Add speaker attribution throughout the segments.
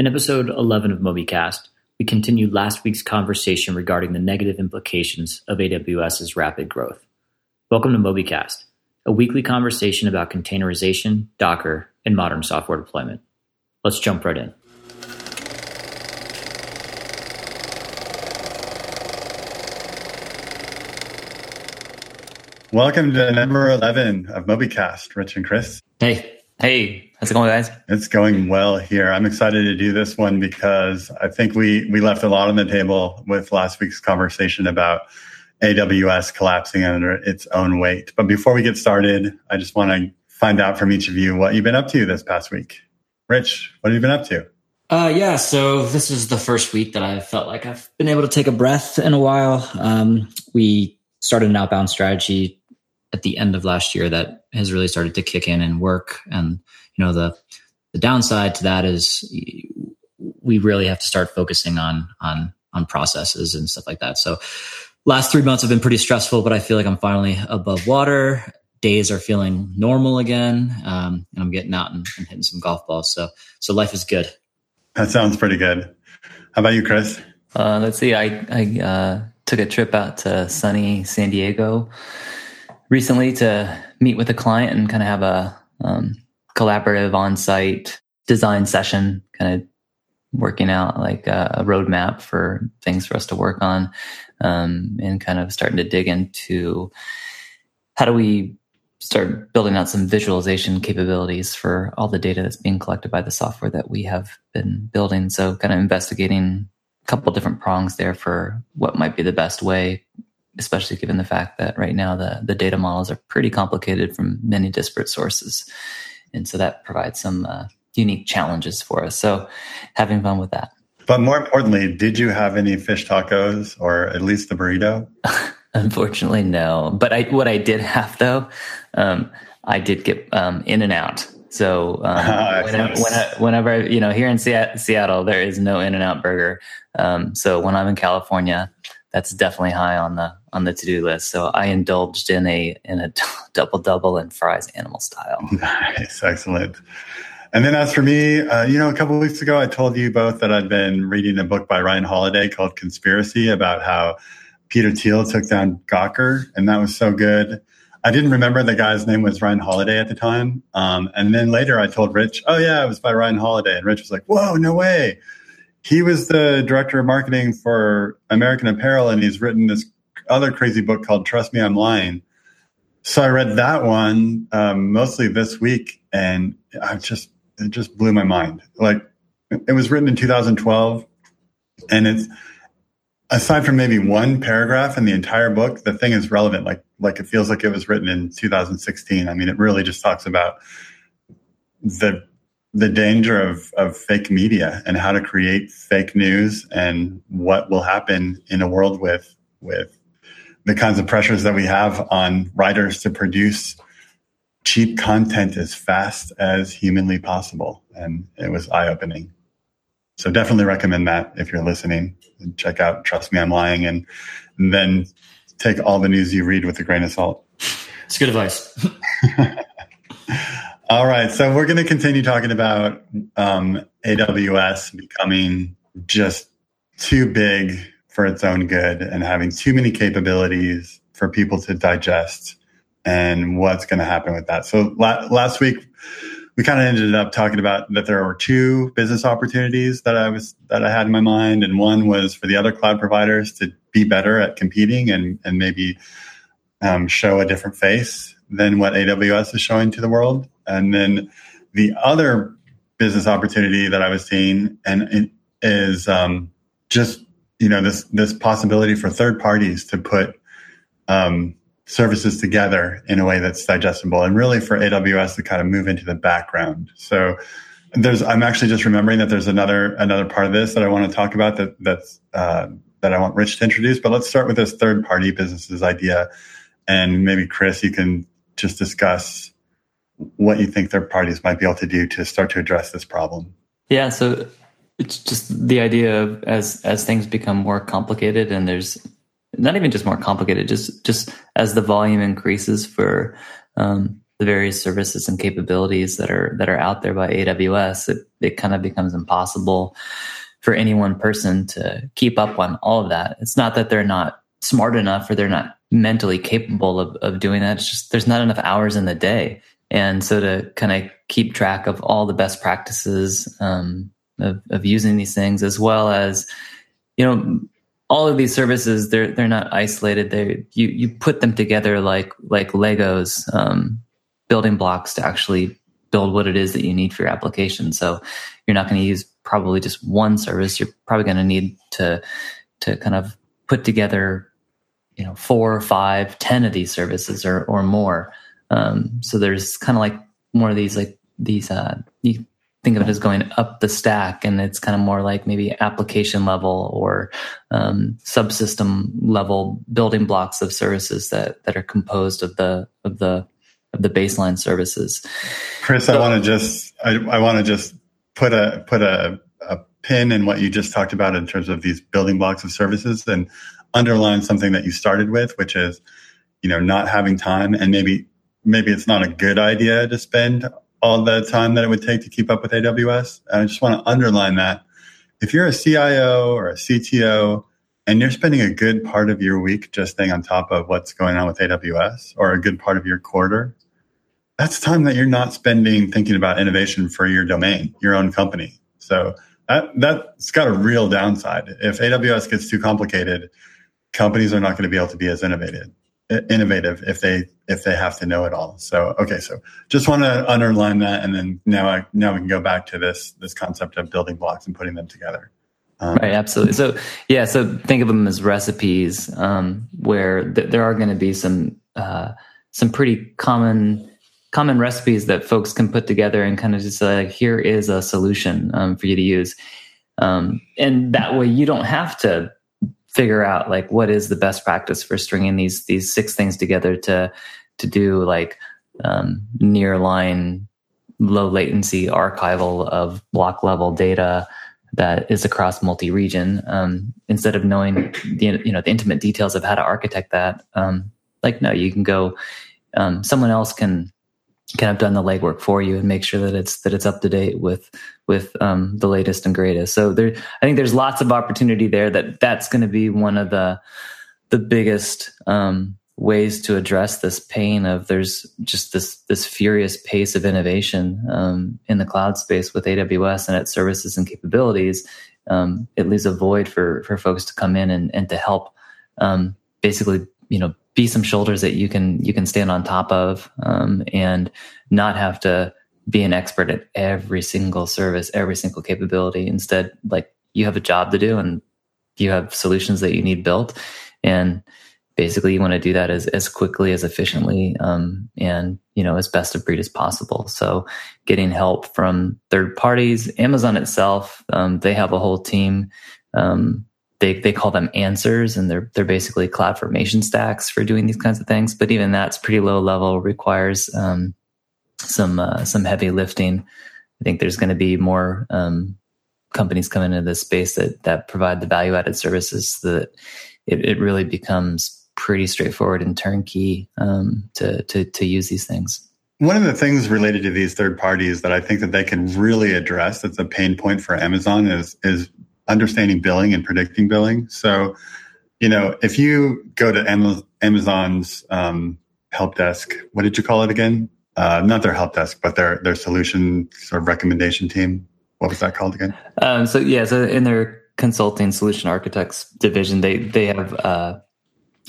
Speaker 1: In episode 11 of Mobycast, we continued last week's conversation regarding the negative implications of AWS's rapid growth. Welcome to Mobycast, a weekly conversation about containerization, Docker, and modern software deployment. Let's jump right in.
Speaker 2: Welcome to number 11 of Mobycast, Rich and Chris.
Speaker 1: Hey, hey, how's it going, guys?
Speaker 2: It's going well here. I'm excited to do this one because I think we, we left a lot on the table with last week's conversation about AWS collapsing under its own weight. But before we get started, I just want to find out from each of you what you've been up to this past week. Rich, what have you been up to?
Speaker 1: Uh, yeah, so this is the first week that I felt like I've been able to take a breath in a while. Um, we started an outbound strategy at the end of last year that has really started to kick in and work. And you know the the downside to that is we really have to start focusing on on on processes and stuff like that. So last three months have been pretty stressful, but I feel like I'm finally above water. Days are feeling normal again, um, and I'm getting out and, and, hitting some golf balls. So so life is good.
Speaker 2: That sounds pretty good. How about you, Chris?
Speaker 3: Uh, let's see. I I uh, took a trip out to sunny San Diego recently to meet with a client and kind of have a um, collaborative on-site design session, kind of working out like a, a, roadmap for things for us to work on, um, and kind of starting to dig into how do we start building out some visualization capabilities for all the data that's being collected by the software that we have been building. So, kind of investigating a couple different prongs there for what might be the best way especially given the fact that right now the, the data models are pretty complicated from many disparate sources. And so that provides some uh, unique challenges for us. So having fun with that.
Speaker 2: But more importantly, did you have any fish tacos or at least the burrito?
Speaker 3: Unfortunately, no. But I, what I did have though, um, I did get um, in and out. So um, whenever, whenever, you know, here in Seattle, there is no In and Out burger. Um, so when I'm in California, that's definitely high on the on the to do list. So I indulged in a in a double double and fries animal style.
Speaker 2: Nice, excellent. And then as for me, uh, you know, a couple weeks ago, I told you both that I'd been reading a book by Ryan Holiday called Conspiracy about how Peter Thiel took down Gawker, and that was so good. I didn't remember the guy's name was Ryan Holiday at the time. Um, and then later I told Rich, oh, yeah, it was by Ryan Holiday. And Rich was like, whoa, no way he was the director of marketing for American Apparel, and he's written this other crazy book called Trust Me, I'm Lying. So I read that one um, mostly this week, and I just it just blew my mind. Like it was written in 2012, and it's aside from maybe one paragraph in the entire book, the thing is relevant. Like like it feels like it was written in 2016. I mean, it really just talks about the the danger of, of fake media and how to create fake news and what will happen in a world with with the kinds of pressures that we have on writers to produce cheap content as fast as humanly possible. And it was eye opening. So definitely recommend that if you're listening. Check out Trust Me, I'm Lying, and, and then take all the news you read with a grain of salt.
Speaker 1: It's good advice.
Speaker 2: All right. So we're going to continue talking about um, AWS becoming just too big for its own good and having too many capabilities for people to digest and what's going to happen with that. So la- last week, we kind of ended up talking about that there were two business opportunities that I was that I had in my mind, and one was for the other cloud providers to be better at competing and and maybe um, show a different face than what AWS is showing to the world. And then the other business opportunity that I was seeing and is um, just you know this this possibility for third parties to put um, services together in a way that's digestible and really for AWS to kind of move into the background. So there's I'm actually just remembering that there's another another part of this that I want to talk about that that's uh, that I want Rich to introduce. But let's start with this third party businesses idea, and maybe Chris, you can just discuss what you think third parties might be able to do to start to address this problem.
Speaker 3: Yeah, so it's just the idea of as as things become more complicated and there's not even just more complicated, just just as the volume increases for um, the various services and capabilities that are that are out there by AWS, it, it kind of becomes impossible for any one person to keep up on all of that. It's not that they're not smart enough or they're not mentally capable of, of doing that. It's just there's not enough hours in the day. And so to kind of keep track of all the best practices um, of, of using these things, as well as, you know, all of these services, they're they're not isolated. They you you put them together like like Legos, um, building blocks to actually build what it is that you need for your application. So you're not going to use probably just one service. You're probably going to need to to kind of put together, you know, four, five, ten of these services or or more. Um, so there's kind of like more of these like these uh, you think of it as going up the stack, and it's kind of more like maybe application level or um, subsystem level building blocks of services that that are composed of the of the of the baseline services.
Speaker 2: Chris, so, I want to just I, I want to just put a put a, a pin in what you just talked about in terms of these building blocks of services and underline something that you started with, which is you know not having time and maybe maybe it's not a good idea to spend all the time that it would take to keep up with AWS. And I just want to underline that if you're a CIO or a CTO and you're spending a good part of your week just staying on top of what's going on with AWS or a good part of your quarter, that's time that you're not spending thinking about innovation for your domain, your own company. So that that's got a real downside. If AWS gets too complicated, companies are not going to be able to be as innovative innovative if they if they have to know it all. So okay, so just want to underline that, and then now I now we can go back to this this concept of building blocks and putting them together.
Speaker 3: Um, right, absolutely. So yeah, so think of them as recipes um, where th- there are going to be some uh, some pretty common common recipes that folks can put together and kind of just say, like, here is a solution um, for you to use. Um, and that way you don't have to figure out like what is the best practice for stringing these these six things together to to do like um, near line low latency archival of block level data that is across multi region um, instead of knowing the you know the intimate details of how to architect that um, like no you can go um, someone else can kind of done the legwork for you and make sure that it's that it's up to date with with um, the latest and greatest. So there, I think there's lots of opportunity there. That that's going to be one of the the biggest um, ways to address this pain of there's just this this furious pace of innovation um, in the cloud space with AWS and its services and capabilities. Um, it leaves a void for for folks to come in and and to help um, basically you know be some shoulders that you can you can stand on top of um, and not have to be an expert at every single service every single capability. Instead like you have a job to do and you have solutions that you need built. And basically you want to do that as, as quickly as efficiently um, and you know as best of breed as possible. So getting help from third parties amazon itself um, they have a whole team um, they they call them answers and they're they're basically cloud formation stacks for doing these kinds of things. But even that's pretty low level requires um, some uh, some heavy lifting. I think there's going to be more um, companies coming into this space that that provide the value added services so that it, it really becomes pretty straightforward and turnkey um, to, to to use these things.
Speaker 2: One of the things related to these third parties that I think that they can really address that's a pain point for Amazon is is understanding billing and predicting billing. So, you know, if you go to Amazon's um, help desk, what did you call it again? Uh, not their help desk, but their their solution sort of recommendation team. What was that called again?
Speaker 3: Um, so yeah, so in their consulting solution architects division, they they have uh,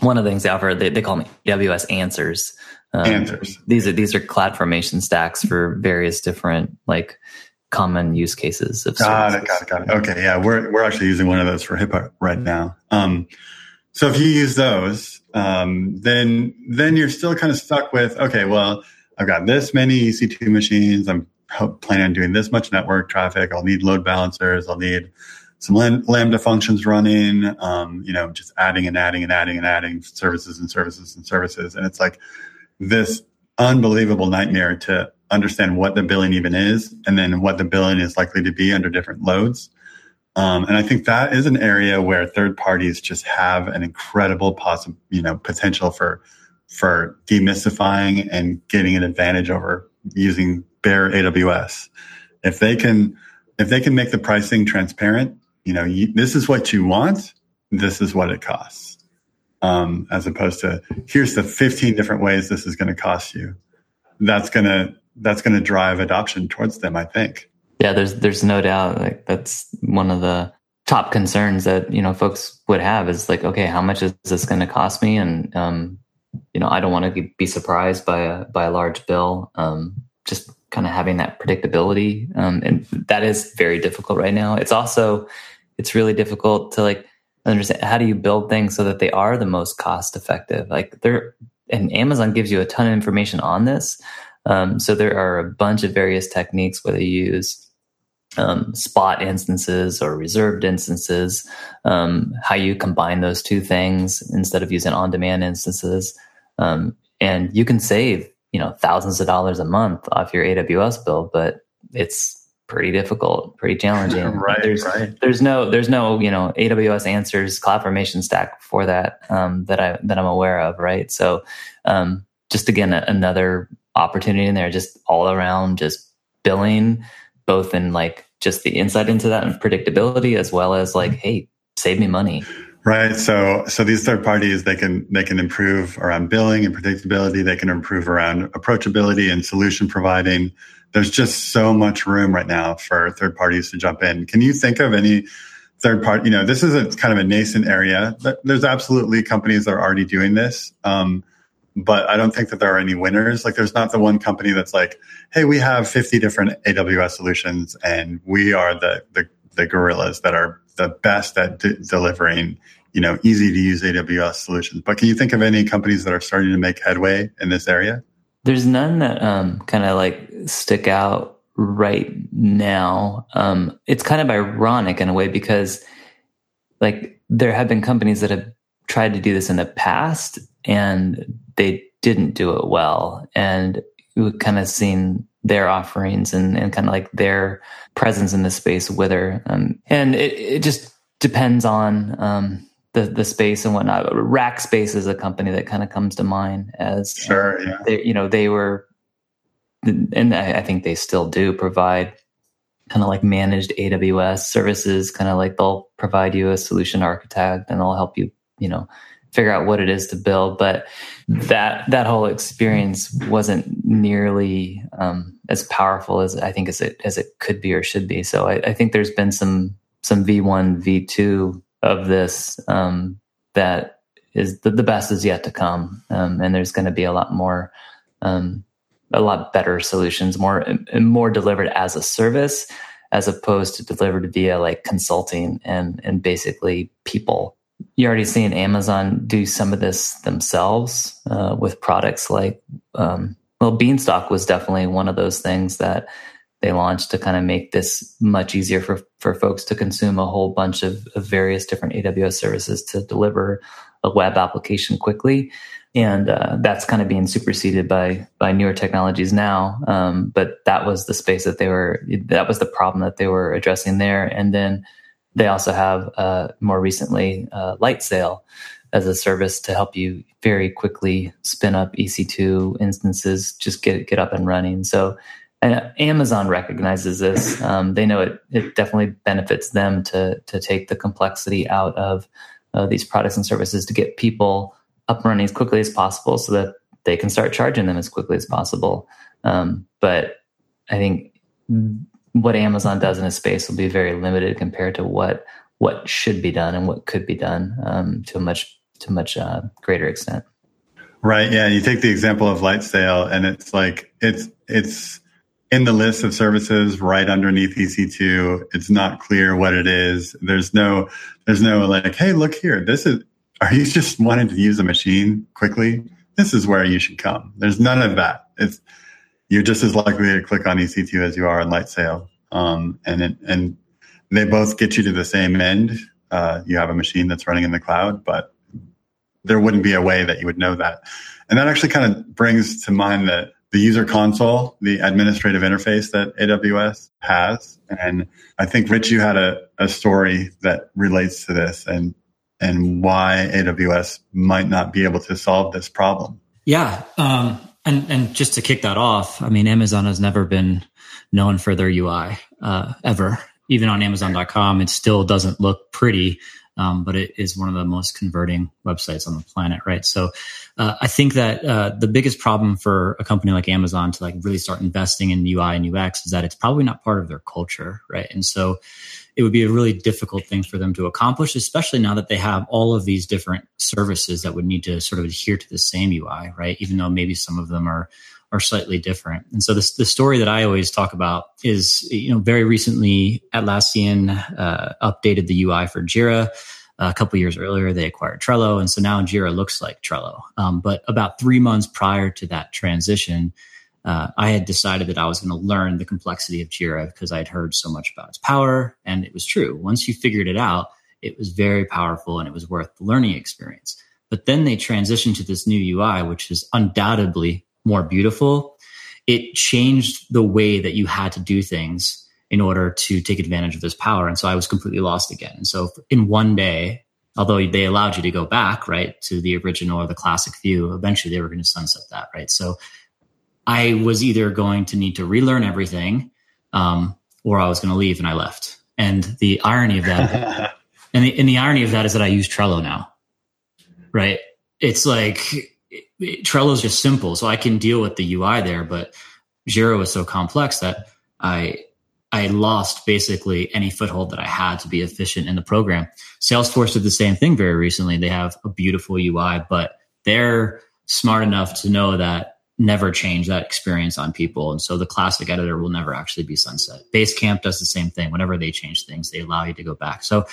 Speaker 3: one of the things they offer. They, they call me AWS Answers.
Speaker 2: Um, answers.
Speaker 3: These are these are cloud formation stacks for various different like common use cases of
Speaker 2: got it, got it, got it. Okay, yeah, we're we're actually using one of those for HIPAA right now. Um, so if you use those, um, then then you're still kind of stuck with okay, well, I've got this many EC2 machines. I'm planning on doing this much network traffic. I'll need load balancers. I'll need some lambda functions running. Um, you know, just adding and adding and adding and adding services and services and services, and it's like this unbelievable nightmare to understand what the billing even is and then what the billing is likely to be under different loads. Um, and I think that is an area where third parties just have an incredible possible, you know, potential for for demystifying and getting an advantage over using bare AWS. If they can, if they can make the pricing transparent, you know, you, this is what you want. This is what it costs. Um, as opposed to here's the 15 different ways this is going to cost you. That's going to, that's going to drive adoption towards them, I think.
Speaker 3: Yeah, there's, there's no doubt like that's one of the top concerns that, you know, folks would have is like, okay, how much is this going to cost me? And, um, you know, I don't want to be surprised by a, by a large bill. Um, just kind of having that predictability. Um, and that is very difficult right now. It's also, it's really difficult to like understand how do you build things so that they are the most cost effective? Like there, and Amazon gives you a ton of information on this. Um, so there are a bunch of various techniques, whether you use um, spot instances or reserved instances, um, how you combine those two things instead of using on demand instances. Um, and you can save you know thousands of dollars a month off your AWS bill, but it's pretty difficult, pretty challenging.
Speaker 2: right,
Speaker 3: there's,
Speaker 2: right.
Speaker 3: There's no, there's no, you know, AWS answers CloudFormation stack for that um, that I that I'm aware of. Right, so um, just again a, another opportunity in there, just all around, just billing, both in like just the insight into that and predictability, as well as like, hey, save me money.
Speaker 2: Right. So, so these third parties, they can, they can improve around billing and predictability. They can improve around approachability and solution providing. There's just so much room right now for third parties to jump in. Can you think of any third party? You know, this is a kind of a nascent area. There's absolutely companies that are already doing this. Um, but I don't think that there are any winners. Like there's not the one company that's like, Hey, we have 50 different AWS solutions and we are the, the, the gorillas that are the best at d- delivering, you know, easy to use AWS solutions. But can you think of any companies that are starting to make headway in this area?
Speaker 3: There's none that um, kind of like stick out right now. Um, it's kind of ironic in a way because, like, there have been companies that have tried to do this in the past and they didn't do it well, and we've kind of seen their offerings and, and kind of like their presence in the space wither. Um, and it, it just depends on um, the the space and whatnot. Rackspace is a company that kind of comes to mind as
Speaker 2: sure, yeah.
Speaker 3: They, you know, they were, and I, I think they still do provide kind of like managed AWS services. Kind of like they'll provide you a solution architect and they'll help you, you know, figure out what it is to build. But that that whole experience wasn't nearly um, as powerful as I think as it as it could be or should be. So I, I think there's been some some V1, V2 of this um, that is the, the, best is yet to come, um, and there's going to be a lot more, um, a lot better solutions, more more delivered as a service as opposed to delivered via like consulting and and basically people you're already seeing Amazon do some of this themselves uh, with products like, um, well, Beanstalk was definitely one of those things that they launched to kind of make this much easier for, for folks to consume a whole bunch of, of various different AWS services to deliver a web application quickly. And uh, that's kind of being superseded by by newer technologies now. Um, but that was the space that they were. That was the problem that they were addressing there. And then they also have uh, more recently uh, Lightsail as a service to help you very quickly spin up EC2 instances, just get get up and running. So and Amazon recognizes this. Um, they know it it definitely benefits them to to take the complexity out of uh, these products and services to get people up and running as quickly as possible, so that they can start charging them as quickly as possible. Um, but I think what Amazon does in a space will be very limited compared to what what should be done and what could be done um, to a much to much uh, greater extent.
Speaker 2: Right. Yeah. You take the example of Lightsail, and it's like it's it's in the list of services right underneath EC2. It's not clear what it is. There's no there's no like, hey, look here. This is. Are you just wanting to use a machine quickly? This is where you should come. There's none of that. It's you're just as likely to click on EC2 as you are on Lightsail. Um, and it, and they both get you to the same end. Uh, you have a machine that's running in the cloud, but there wouldn't be a way that you would know that. And that actually kind of brings to mind that the user console, the administrative interface that AWS has. And I think Rich, you had a, a story that relates to this and, and why AWS might not be able to solve this problem.
Speaker 1: Yeah. Um, and, and just to kick that off, I mean, Amazon has never been known for their UI uh, ever. Even on Amazon.com, it still doesn't look pretty, um, but it is one of the most converting websites on the planet, right? So, uh, I think that uh, the biggest problem for a company like Amazon to like really start investing in UI and UX is that it's probably not part of their culture, right? And so, it would be a really difficult thing for them to accomplish, especially now that they have all of these different services that would need to sort of adhere to the same UI, right? Even though maybe some of them are are slightly different. And so this, the story that I always talk about is, you know, very recently Atlassian uh, updated the UI for Jira. a couple years earlier, they acquired Trello, and so now Jira looks like Trello. Um, but about three months prior to that transition, uh, I had decided that I was going to learn the complexity of Jira because I'd heard so much about its power, and it was true. Once you figured it out, it was very powerful and it was worth the learning experience. But then they transitioned to this new UI, which is undoubtedly more beautiful. It changed the way that you had to do things in order to take advantage of this power. And so I was completely lost again. And so in one day, although they allowed you to go back, right, to the original or the classic view, eventually they were going to sunset that, right? So I was either going to need to relearn everything, um, or I was going to leave, and I left. And the irony of that, and the, and the irony of that is that I use Trello now, right? It's like Trello is just simple, so I can deal with the UI there, but Jira was so complex that I I lost basically any foothold that I had to be efficient in the program. Salesforce did the same thing very recently. They have a beautiful UI, but they're smart enough to know that never change that experience on people. And so the classic editor will never actually be sunset. Basecamp does the same thing. Whenever they change things, they allow you to go back. So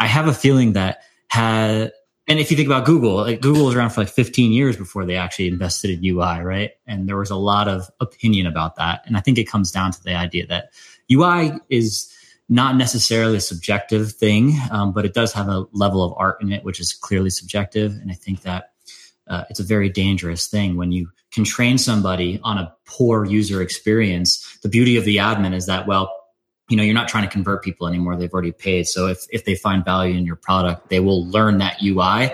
Speaker 1: I have a feeling that had, and if you think about Google, like Google was around for like 15 years before they actually invested in UI, right? And there was a lot of opinion about that. And I think it comes down to the idea that UI is not necessarily a subjective thing, um, but it does have a level of art in it, which is clearly subjective. And I think that uh, it's a very dangerous thing when you can train somebody on a poor user experience. The beauty of the admin is that, well, you know, you're not trying to convert people anymore. They've already paid. So if, if they find value in your product, they will learn that UI.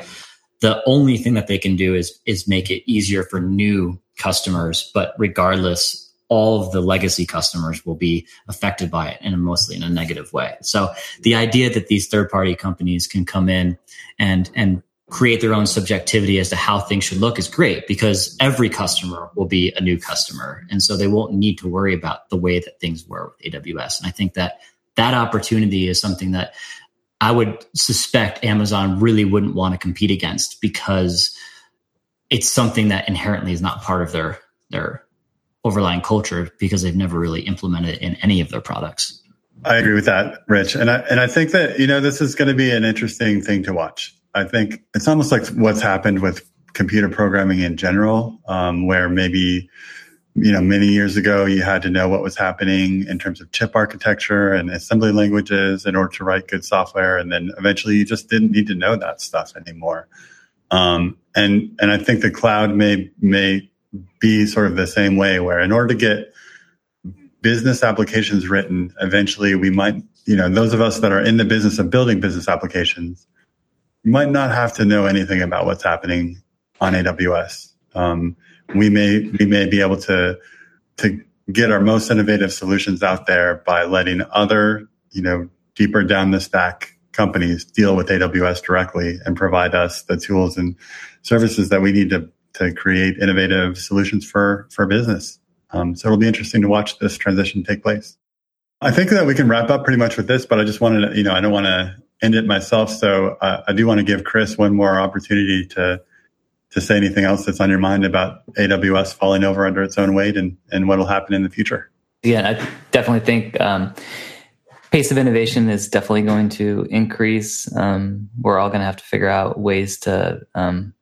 Speaker 1: The only thing that they can do is, is make it easier for new customers. But regardless, all of the legacy customers will be affected by it and mostly in a negative way. So the idea that these third party companies can come in and, and create their own subjectivity as to how things should look is great because every customer will be a new customer. And so they won't need to worry about the way that things were with AWS. And I think that that opportunity is something that I would suspect Amazon really wouldn't want to compete against because it's something that inherently is not part of their, their overlying culture because they've never really implemented it in any of their products.
Speaker 2: I agree with that, Rich. And I, and I think that, you know, this is going to be an interesting thing to watch I think it's almost like what's happened with computer programming in general, um, where maybe you know many years ago you had to know what was happening in terms of chip architecture and assembly languages in order to write good software, and then eventually you just didn't need to know that stuff anymore. Um, and and I think the cloud may may be sort of the same way, where in order to get business applications written, eventually we might you know those of us that are in the business of building business applications you might not have to know anything about what's happening on AWS. Um, we may we may be able to to get our most innovative solutions out there by letting other you know deeper down the stack companies deal with AWS directly and provide us the tools and services that we need to to create innovative solutions for for business. Um, so it'll be interesting to watch this transition take place. I think that we can wrap up pretty much with this, but I just wanted to, you know, I don't want to end it myself. So uh, I do want to give Chris one more opportunity to to say anything else that's on your mind about AWS falling over under its own weight and and what will happen in the future.
Speaker 3: Yeah, I definitely think um, pace of innovation is definitely going to increase. Um, we're all going to have to figure out ways to um,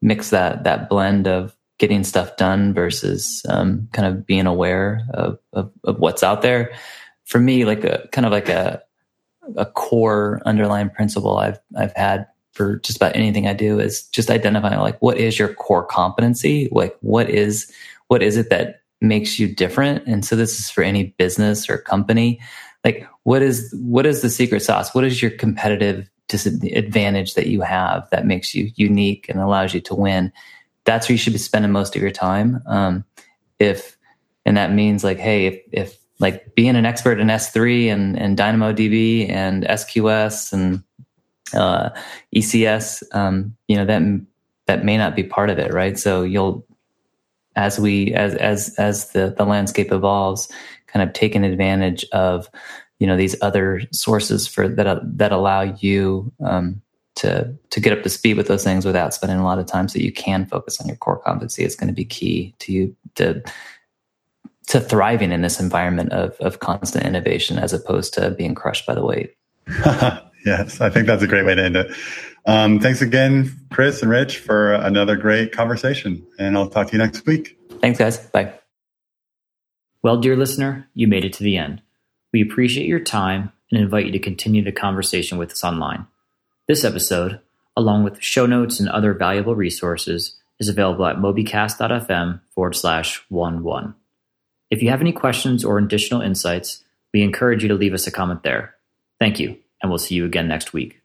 Speaker 3: mix that that blend of getting stuff done versus um, kind of being aware of, of, of what's out there. For me, like a kind of like a a core underlying principle I've I've had for just about anything I do is just identifying like what is your core competency? Like what is what is it that makes you different? And so this is for any business or company. Like what is what is the secret sauce? What is your competitive disadvantage that you have that makes you unique and allows you to win? that's where you should be spending most of your time. Um, if and that means like, hey, if, if like being an expert in S3 and, and DynamoDB and SQS and uh, ECS, um, you know that that may not be part of it, right? So you'll as we as as as the the landscape evolves, kind of taking advantage of you know these other sources for that that allow you um, to to get up to speed with those things without spending a lot of time, so you can focus on your core competency. Is going to be key to you to to thriving in this environment of of constant innovation, as opposed to being crushed by the weight.
Speaker 2: yes, I think that's a great way to end it. Um, thanks again, Chris and Rich, for another great conversation. And I'll talk to you next week.
Speaker 3: Thanks, guys. Bye.
Speaker 1: Well, dear listener, you made it to the end. We appreciate your time and invite you to continue the conversation with us online. This episode, along with show notes and other valuable resources, is available at mobycast.fm forward slash one one. If you have any questions or additional insights, we encourage you to leave us a comment there. Thank you, and we'll see you again next week.